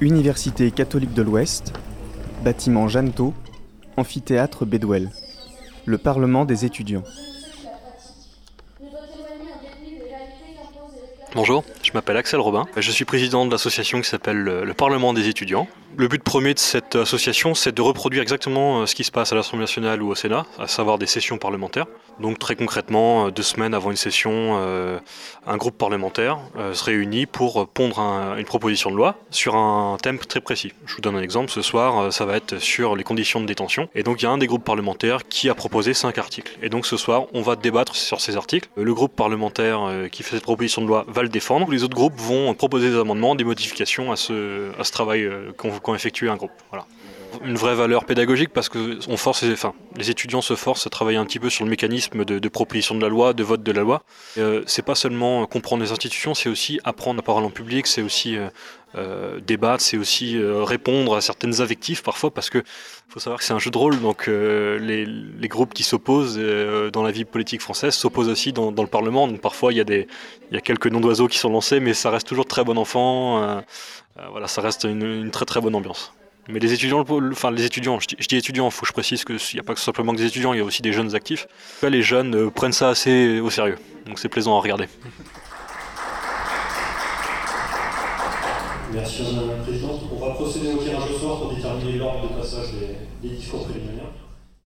Université catholique de l'Ouest, bâtiment Jeannetot, amphithéâtre Bedwell, le Parlement des étudiants. Bonjour, je m'appelle Axel Robin. Je suis président de l'association qui s'appelle le Parlement des étudiants. Le but premier de cette association, c'est de reproduire exactement euh, ce qui se passe à l'Assemblée nationale ou au Sénat, à savoir des sessions parlementaires. Donc très concrètement, euh, deux semaines avant une session, euh, un groupe parlementaire se réunit pour pondre une proposition de loi sur un thème très précis. Je vous donne un exemple. Ce soir, ça va être sur les conditions de détention. Et donc il y a un des groupes parlementaires qui a proposé cinq articles. Et donc ce soir, on va débattre sur ces articles. Le groupe parlementaire qui fait cette proposition de loi va le défendre. Les autres groupes vont proposer des amendements, des modifications à ce, travail qu'on qu'ont effectué un groupe. Une vraie valeur pédagogique parce que on force, enfin, les étudiants se forcent à travailler un petit peu sur le mécanisme de, proposition de la loi, de vote de la loi. Euh, c'est pas seulement comprendre les institutions, c'est aussi apprendre la parole en public, c'est aussi euh, euh, débattre, c'est aussi répondre à certaines invectives parfois parce que faut savoir que c'est un jeu de rôle, donc les, groupes qui s'opposent dans la vie politique française s'opposent aussi dans, le Parlement. Donc parfois il y a quelques noms d'oiseaux qui sont lancés, mais ça reste toujours très bon enfant. Euh, voilà, ça reste une, très très bonne ambiance. Mais les étudiants, enfin les étudiants, je dis, étudiants, il faut que je précise qu'il n'y a pas simplement que des étudiants, il y a aussi des jeunes actifs. les jeunes euh, prennent ça assez au sérieux, donc c'est plaisant à regarder. Merci Madame la Présidente. On va procéder au tirage au sort pour déterminer l'ordre de passage des discours préliminaires.